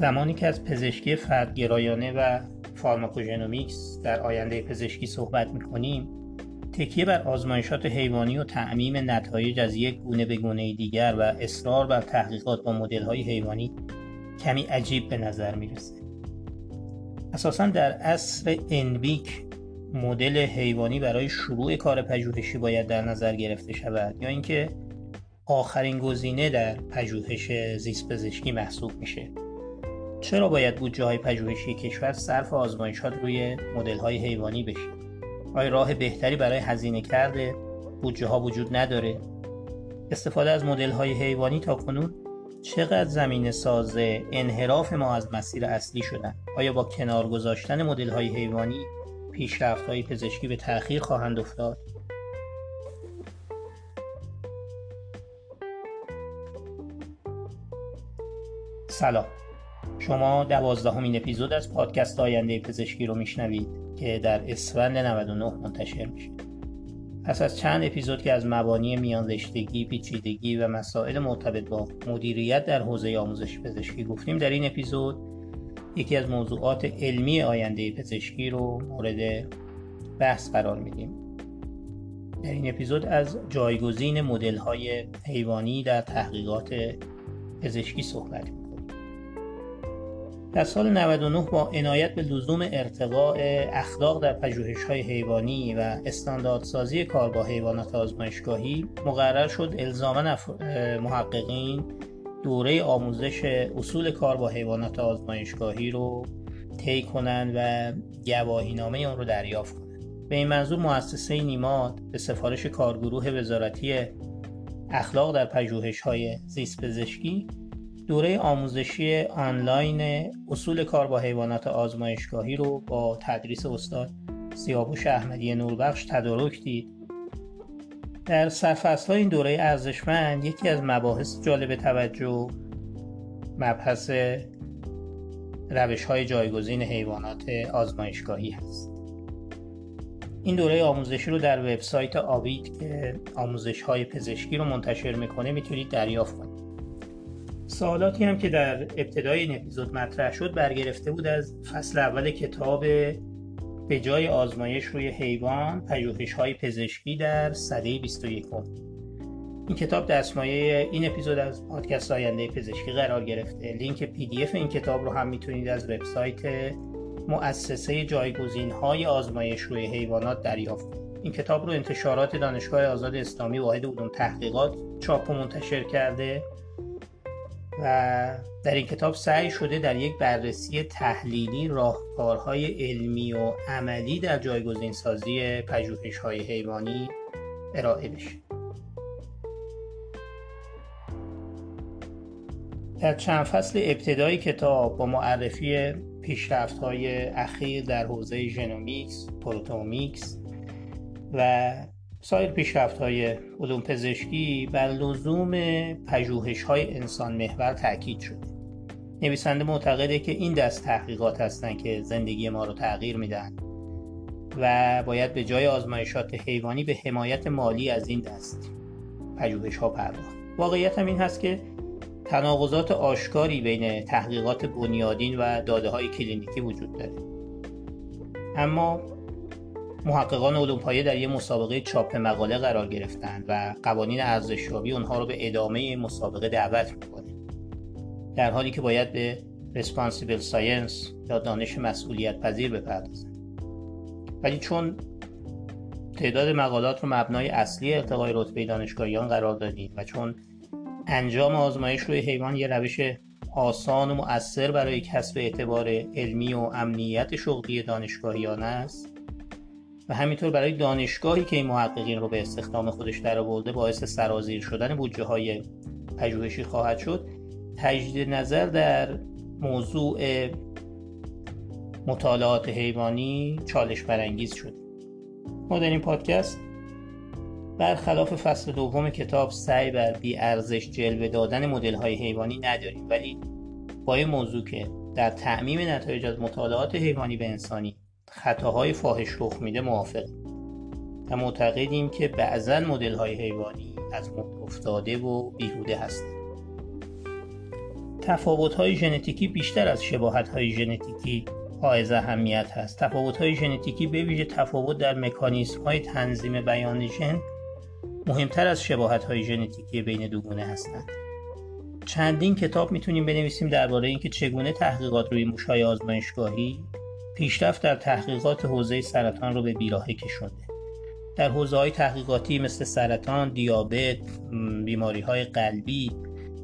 زمانی که از پزشکی فردگرایانه و pharmacogenomics در آینده پزشکی صحبت می‌کنیم تکیه بر آزمایشات حیوانی و تعمیم نتایج از یک گونه به گونه دیگر و اصرار بر تحقیقات با مدل های حیوانی کمی عجیب به نظر می‌رسه. اساسا در عصر انویک مدل حیوانی برای شروع کار پژوهشی باید در نظر گرفته شود یا اینکه آخرین گزینه در پژوهش زیست پزشکی محسوب میشه. چرا باید بودجه های پژوهشی کشور صرف آزمایشات روی مدل های حیوانی بشه؟ آیا راه بهتری برای هزینه کرده بودجه ها وجود نداره؟ استفاده از مدل های حیوانی تا کنون چقدر زمین سازه انحراف ما از مسیر اصلی شدن؟ آیا با کنار گذاشتن مدل های حیوانی پیشرفت های پزشکی به تأخیر خواهند افتاد؟ سلام. شما دوازدهمین اپیزود از پادکست آینده پزشکی رو میشنوید که در اسفند 99 منتشر میشه. پس از چند اپیزود که از مبانی میان رشتگی، پیچیدگی و مسائل مرتبط با مدیریت در حوزه آموزش پزشکی گفتیم در این اپیزود یکی از موضوعات علمی آینده پزشکی رو مورد بحث قرار میدیم. در این اپیزود از جایگزین مدل های حیوانی در تحقیقات پزشکی صحبت می‌کنیم. در سال 99 با عنایت به لزوم ارتقاء اخلاق در پژوهش های حیوانی و استانداردسازی کار با حیوانات آزمایشگاهی مقرر شد. الزاما محققین دوره آموزش اصول کار با حیوانات آزمایشگاهی رو طی کنند و گواهینامه اون رو دریافت کنند. به این منظور مؤسسه نیماد به سفارش کارگروه وزارتی اخلاق در پژوهش های زیست پزشکی دوره آموزشی آنلاین اصول کار با حیوانات آزمایشگاهی رو با تدریس استاد سیاوش احمدی نوربخش تدارک دید. در سرفصل این دوره ارزشمند یکی از مباحث جالب توجه مبحث روش های جایگزین حیوانات آزمایشگاهی هست. این دوره آموزشی رو در وبسایت آوید که آموزش های پزشکی رو منتشر می‌کنه می‌تونید دریافت کنید. سوالاتی هم که در ابتدای این اپیزود مطرح شد برگرفته بود از فصل اول کتاب به جای آزمایش روی حیوان پژوهش های پزشکی در سده 21 این کتاب دستمایه این اپیزود از پادکست آینده پزشکی قرار گرفته. لینک پی دی اف این کتاب رو هم می‌تونید از وبسایت مؤسسه جایگزین های آزمایش روی حیوانات دریافت این کتاب رو انتشارات دانشگاه آزاد اسلامی واحد علوم تحقیقات چاپ و منتشر کرده. و در این کتاب سعی شده در یک بررسی تحلیلی راهکارهای علمی و عملی در جایگزین سازی پژوهش های حیوانی ارائه بشه. در چند فصل ابتدای کتاب با معرفی پیشرفت های اخیر در حوزه genomics، proteomics و سایر پیشرفت های علوم پزشکی بر لزوم پژوهش های انسان محور تاکید شد نویسنده معتقده که این دست تحقیقات هستند که زندگی ما رو تغییر میدن و باید به جای آزمایشات حیوانی به حمایت مالی از این دست پژوهش ها پرداخت. واقعیت هم این هست که تناقضات آشکاری بین تحقیقات بنیادین و داده های کلینیکی وجود داره. اما محققان علوم پایه در یک مسابقه چاپ مقاله قرار گرفتند و قوانین ارزشیابی اونها رو به ادامه مسابقه دعوت می‌کنه. در حالی که باید به responsible science یا دانش مسئولیت پذیر بپردازن. ولی چون تعداد مقالات رو مبنای اصلی ارتقای رتبه دانشگاهیان قرار دادیم و چون انجام آزمایش روی حیوان یه روش آسان و مؤثر برای کسب اعتبار علمی و امنیت شغلی دانشگاهیان است و همینطور برای دانشگاهی که این محققین رو به استخدام خودش درآورده باعث سرازیر شدن بودجه های پژوهشی خواهد شد. تجدید نظر در موضوع مطالعات حیوانی چالش برانگیز شد. ما در این پادکست برخلاف فصل دوم کتاب سعی بر بی ارزش جلوه دادن مدل های حیوانی نداریم ولی با این موضوع که در تعمیم نتایج از مطالعات حیوانی به انسانی خطاهای فاحش رخ میده موافق و معتقدیم که بعضا مدل های حیوانی از مد افتاده و بیهوده هستند. تفاوت‌های ژنتیکی بیشتر از شباهت‌های ژنتیکی حائز اهمیت هست. تفاوت‌های ژنتیکی به ویژه تفاوت در مکانیزم‌های تنظیم بیان ژن مهمتر از شباهت‌های ژنتیکی بین دو گونه هستند. چندین کتاب می‌تونیم بنویسیم درباره اینکه چگونه تحقیقات روی موشهای آزمایشگاهی پیشرفت در تحقیقات حوزه سرطان رو به بیراهه کشونده در حوزه های تحقیقاتی مثل سرطان، دیابت، بیماری های قلبی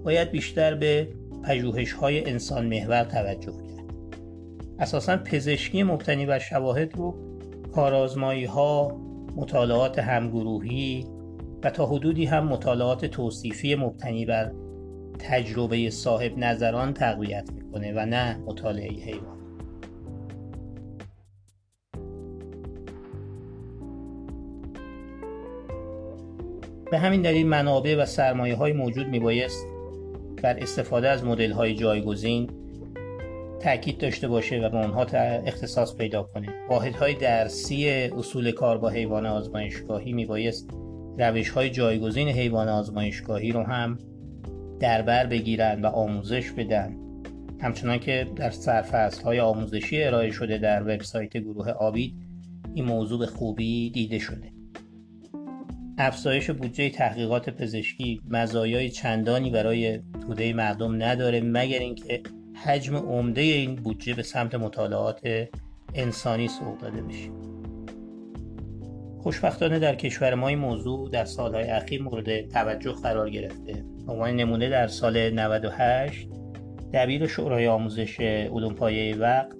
باید بیشتر به پژوهش های انسان محور توجه کرد. اساسا پزشکی مبتنی بر شواهد رو کارآزمایی ها، مطالعات همگروهی و تا حدودی هم مطالعات توصیفی مبتنی بر تجربه صاحب نظران تقویت می‌کنه و نه مطالعه حیوان به همین دلیل منابع و سرمایه های موجود میبایست بر استفاده از مدل های جایگزین تاکید داشته باشه و به اونها اختصاص پیدا کنه. واحد های درسی اصول کار با حیوان آزمایشگاهی میبایست روش های جایگزین حیوان آزمایشگاهی رو هم در بر بگیرن و آموزش بدن. همچنان که در سرفصل های آموزشی ارائه شده در وبسایت گروه آبید این موضوع به خوبی دیده شده. افزایش بودجه تحقیقات پزشکی مزایای چندانی برای توده مردم نداره مگر اینکه حجم عمده این بودجه به سمت مطالعات انسانی سوق داده بشه. خوشبختانه در کشور ما این موضوع در سالهای اخیر مورد توجه قرار گرفته. عنوان نمونه در سال 98 دبیر شورای آموزش علوم پایه وقت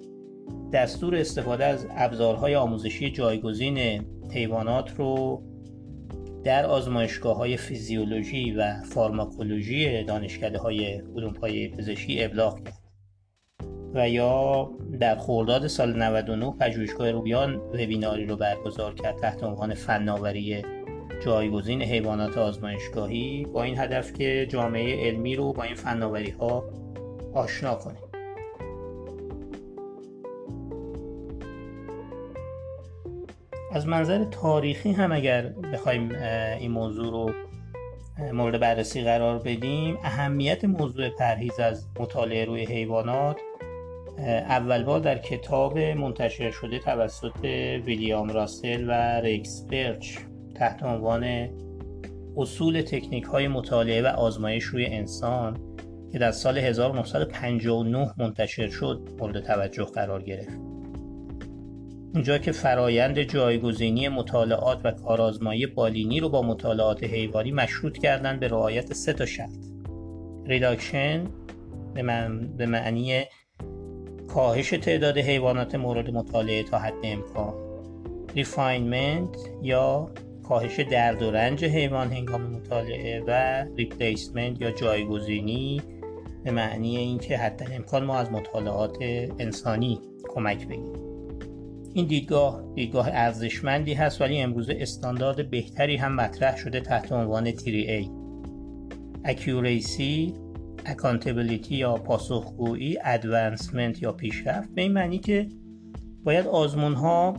دستور استفاده از ابزارهای آموزشی جایگزین حیوانات رو در آزمایشگاه های فیزیولوژی و فارماکولوژی دانشکده های علوم پایه پزشکی ابلاغ کرد. و یا در خورداد سال 99 پژوهشگاه رویان وبیناری رو برگزار کرد تحت عنوان فناوری جایگزین حیوانات آزمایشگاهی با این هدف که جامعه علمی رو با این فناوری ها آشنا کنه. از منظر تاریخی هم اگر بخوایم این موضوع رو مورد بررسی قرار بدیم اهمیت موضوع پرهیز از مطالعه روی حیوانات اول بار در کتاب منتشر شده توسط ویلیام راسل و ریکس برچ تحت عنوان اصول تکنیک های مطالعه و آزمایش روی انسان که در سال 1959 منتشر شد مورد توجه قرار گرفت. اونجا که فرایند جایگزینی مطالعات و کارآزمایی بالینی رو با مطالعات حیوانی مشروط کردن به رعایت سه تا شرط. reduction به معنی کاهش تعداد حیوانات مورد مطالعه تا حد امکان. refinement یا کاهش درد و رنج حیوان هنگام مطالعه و replacement یا جایگزینی به معنی اینکه حتی الامکان ما از مطالعات انسانی کمک بگیریم این دیدگاه دیدگاه ارزشمندی هست ولی امروزه استاندارد بهتری هم مطرح شده تحت عنوان 3A Accuracy accountability یا پاسخگویی advancement یا پیشرفت. به این معنی که باید آزمون ها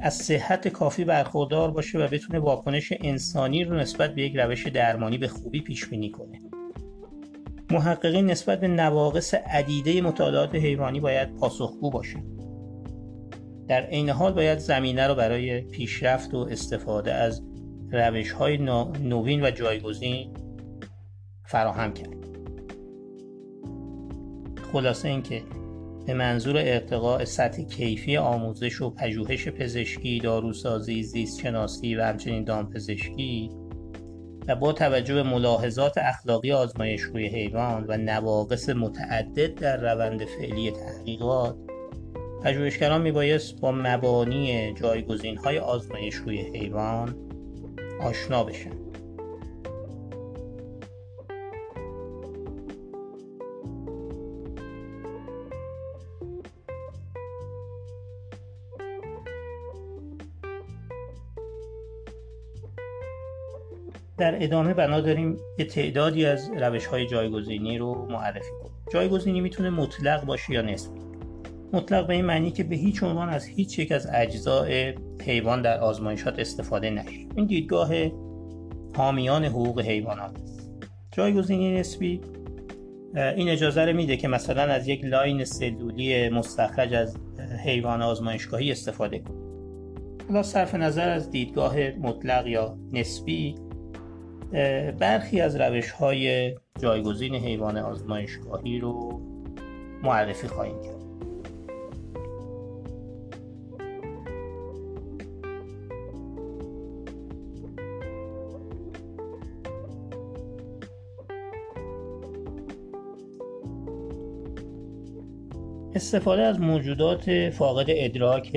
از صحت کافی برخوردار باشه و بتونه واکنش انسانی رو نسبت به یک روش درمانی به خوبی پیش بینی کنه. محققین نسبت به نواقص عدیده مطالعات حیوانی باید پاسخگو باشه در عین حال باید زمینه رو برای پیشرفت و استفاده از روش های نوین و جایگزین فراهم کرد. خلاصه اینکه به منظور ارتقاء سطح کیفی آموزش و پژوهش پزشکی، داروسازی، زیست شناسی و همچنین دامپزشکی و با توجه به ملاحظات اخلاقی آزمایش روی حیوان و نواقص متعدد در روند فعلی تحقیقات پژوهشگران میبایست با مبانی جایگزین های آزمایش روی حیوان آشنا بشن. در ادامه بنا داریم یه تعدادی از روش های جایگزینی رو معرفی کنیم. جایگزینی می‌تونه مطلق باشه یا نسبی مطلق به این معنی که به هیچ عنوان از هیچ یک از اجزاء حیوان در آزمایشات استفاده نشه این دیدگاه حامیان حقوق حیوانات. است جایگزینی نسبی این اجازه رو میده که مثلا از یک لاین سلولی مستخرج از حیوان آزمایشگاهی استفاده کنیم حالا صرف نظر از دیدگاه مطلق یا نسبی برخی از روش های جایگزین حیوان آزمایشگاهی رو معرفی خواهیم کرد. استفاده از موجودات فاقد ادراک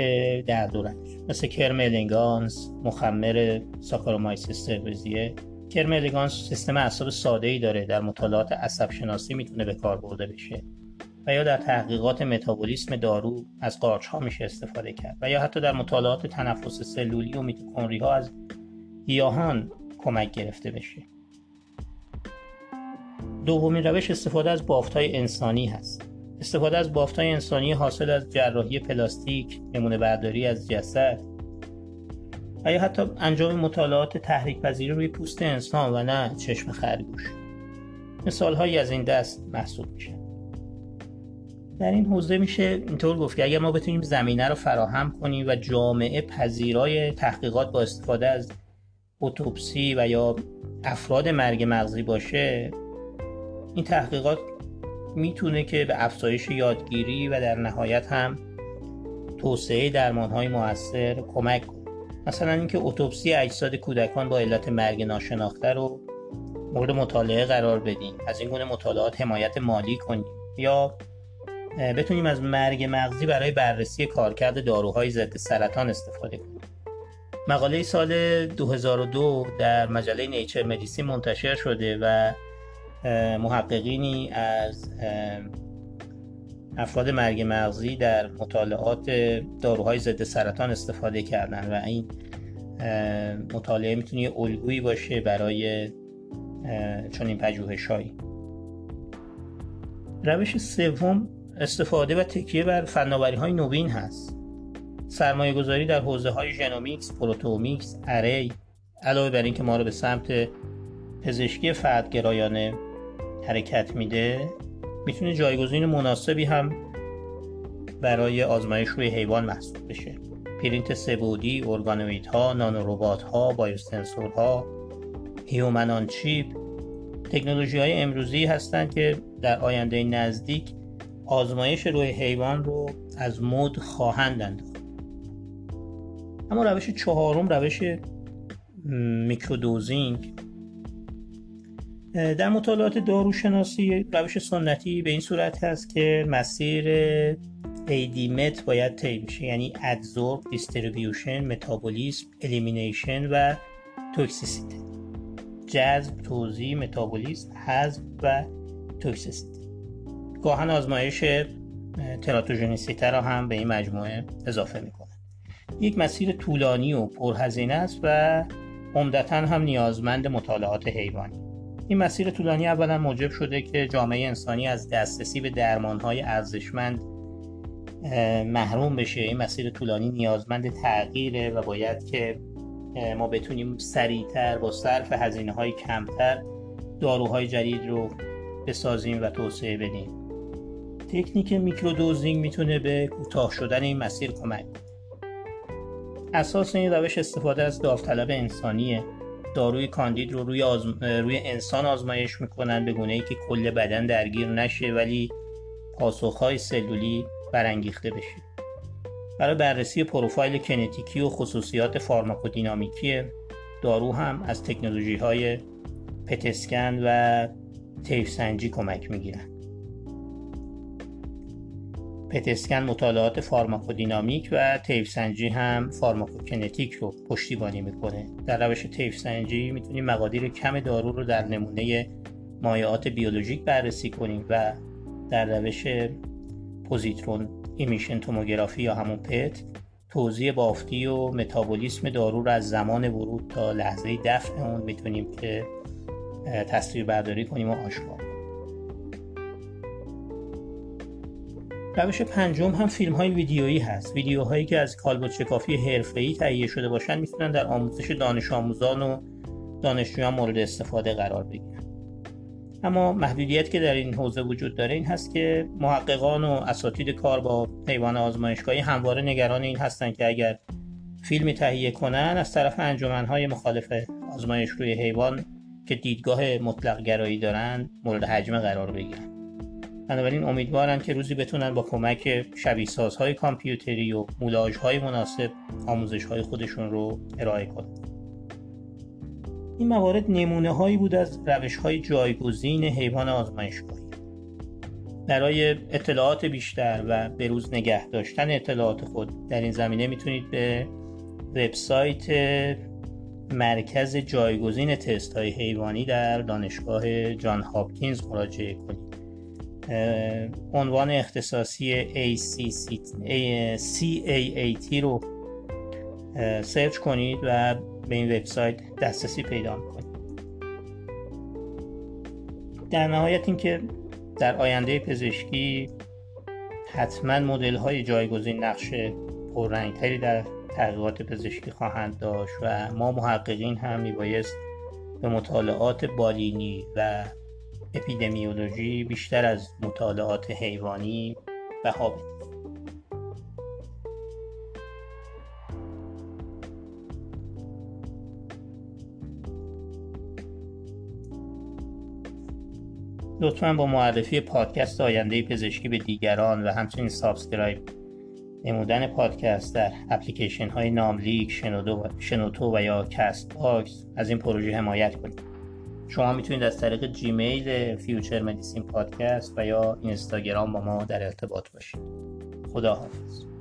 درد و رنج مثل کرم elegans، مخمر Saccharomyces cerevisiae کرم elegans سیستم اعصاب ساده ای داره در مطالعات عصب شناسی می‌تونه به کار برده بشه و یا در تحقیقات متابولیسم دارو از قارچ ها میشه استفاده کرد و یا حتی در مطالعات تنفس سلولی و میتوکندری ها از گیاهان کمک گرفته بشه. دومین روش استفاده از بافت های انسانی هست. استفاده از بافتای انسانی حاصل از جراحی پلاستیک نمونه برداری از جسد و یا حتی انجام مطالعات تحریک پذیری روی پوست انسان و نه چشم خرگوش. مثال هایی از این دست محسوب میشه. در این حوزه میشه اینطور گفت که اگر ما بتونیم زمینه رو فراهم کنیم و جامعه پذیرای تحقیقات با استفاده از اتوپسی و یا افراد مرگ مغزی باشه این تحقیقات می‌تونه که به افزایش یادگیری و در نهایت هم توسعه درمان های موثر کمک کنه. مثلا اینکه اتوپسی اجساد کودکان با علت مرگ ناشناخته رو مورد مطالعه قرار بدیم. از این گونه مطالعات حمایت مالی کنیم. یا بتونیم از مرگ مغزی برای بررسی کارکرد داروهای ضد سرطان استفاده کنیم. مقاله سال 2002 در مجله نیچر مدیسین منتشر شده و محققینی از افراد مرگ مغزی در مطالعات داروهای ضد سرطان استفاده کردن و این مطالعه می‌تونه الگویی باشه برای چنین پژوهش‌هایی. روش سوم استفاده و تکیه بر فناوری های نوین هست. سرمایه گذاری در حوزه های genomics، proteomics، اری علاوه بر اینکه ما رو به سمت پزشکی فردگرایانه حرکت میده می‌تونه جایگزین مناسبی هم برای آزمایش روی حیوان محسوب بشه. پرینت سه بعدی، organoid ها، نانوروبات biosensor ها، human on chip تکنولوژی های امروزی هستند که در آینده نزدیک آزمایش روی حیوان رو از مد خواهند انداخت. اما روش چهارم روش microdosing در مطالعات داروشناسی روش سنتی به این صورت هست که مسیر ADMET باید طی بشه. یعنی absorb distribution metabolism elimination و toxicity. جذب توزیع متابولیسم حذف و توکسیسیته. گاهن آزمایش تراتوژنیسیته را هم به این مجموعه اضافه می‌کنه یک مسیر طولانی و پرهزینه است و عمدتا هم نیازمند مطالعات حیوانی. این مسیر طولانی اولا موجب شده که جامعه انسانی از دسترسی به درمانهای ارزشمند محروم بشه. این مسیر طولانی نیازمند تغییره و باید که ما بتونیم سریعتر با صرف هزینه های کمتر داروهای جدید رو بسازیم و توسعه بدیم. تکنیک میکرودوزینگ می‌تونه به کوتاه شدن این مسیر کمک اساس این روش استفاده از داوطلب انسانیه. داروی کاندید رو روی, روی انسان آزمایش می‌کنن به گونه ای که کل بدن درگیر نشه ولی پاسخهای سلولی برانگیخته بشه. برای بررسی پروفایل کنتیکی و خصوصیات فارماکودینامیکی دارو هم از تکنولوژی های PET scan و طیف سنجی کمک می‌گیرن. PET scan مطالعات فارماکودینامیک و طیف سنجی هم فارماکوکینتیک رو پشتیبانی می‌کنه. در روش طیف سنجی می‌تونیم مقادیر کم دارو رو در نمونه مایعات بیولوژیک بررسی کنیم و در روش positron emission tomography یا همون PET توضیح بافتی و متابولیسم دارو رو از زمان ورود تا لحظه دفع اون می‌تونیم که تصویر برداری کنیم و آشکار روش پنجم هم فیلم های ویدیویی هست. ویدیوهایی که از کالبد شکافی حرفه‌ای تهیه شده باشند می‌تونن در آموزش دانش آموزان و دانشجویان مورد استفاده قرار بگیرن. اما محدودیت که در این حوزه وجود داره این هست که محققان و اساتید کار با حیوان آزمایشگاهی همواره نگران این هستند که اگر فیلمی تهیه کنن از طرف انجمنهای مخالف آزمایش روی حیوان که دیدگاه مطلق گرایی دارند مورد حجمه قرار بگیرن. بنابراین امیدوارم که روزی بتونن با کمک شبیه سازهای کامپیوتری و مولاژهای مناسب آموزش های خودشون رو ارائه کنند این موارد نمونه هایی بود از روش های جایگزین حیوان آزمایشگاهی. برای اطلاعات بیشتر و به روز نگه داشتن اطلاعات خود در این زمینه می‌تونید به وبسایت مرکز جایگزین تست های حیوانی در دانشگاه جان هاپکینز مراجعه کنید. عنوان اختصاصی ACAT رو سرچ کنید و به این وبسایت دسترسی پیدا کنید در نهایت اینکه در آینده پزشکی حتما مدل های جایگزین نقش پررنگتری در تحقیقات پزشکی خواهند داشت و ما محققین هم میبایست به مطالعات بالینی و اپیدمیولوژی بیشتر از مطالعات حیوانی بها بدیم لطفا با معرفی پادکست آینده پزشکی به دیگران و همچنین subscribe نمودن پادکست در اپلیکیشن های ناملیک شنوتو و یا Castbox از این پروژه حمایت کنید. شما می‌تونید از طریق جیمیل future medicine podcast و یا اینستاگرام با ما در ارتباط باشید. خدا حافظ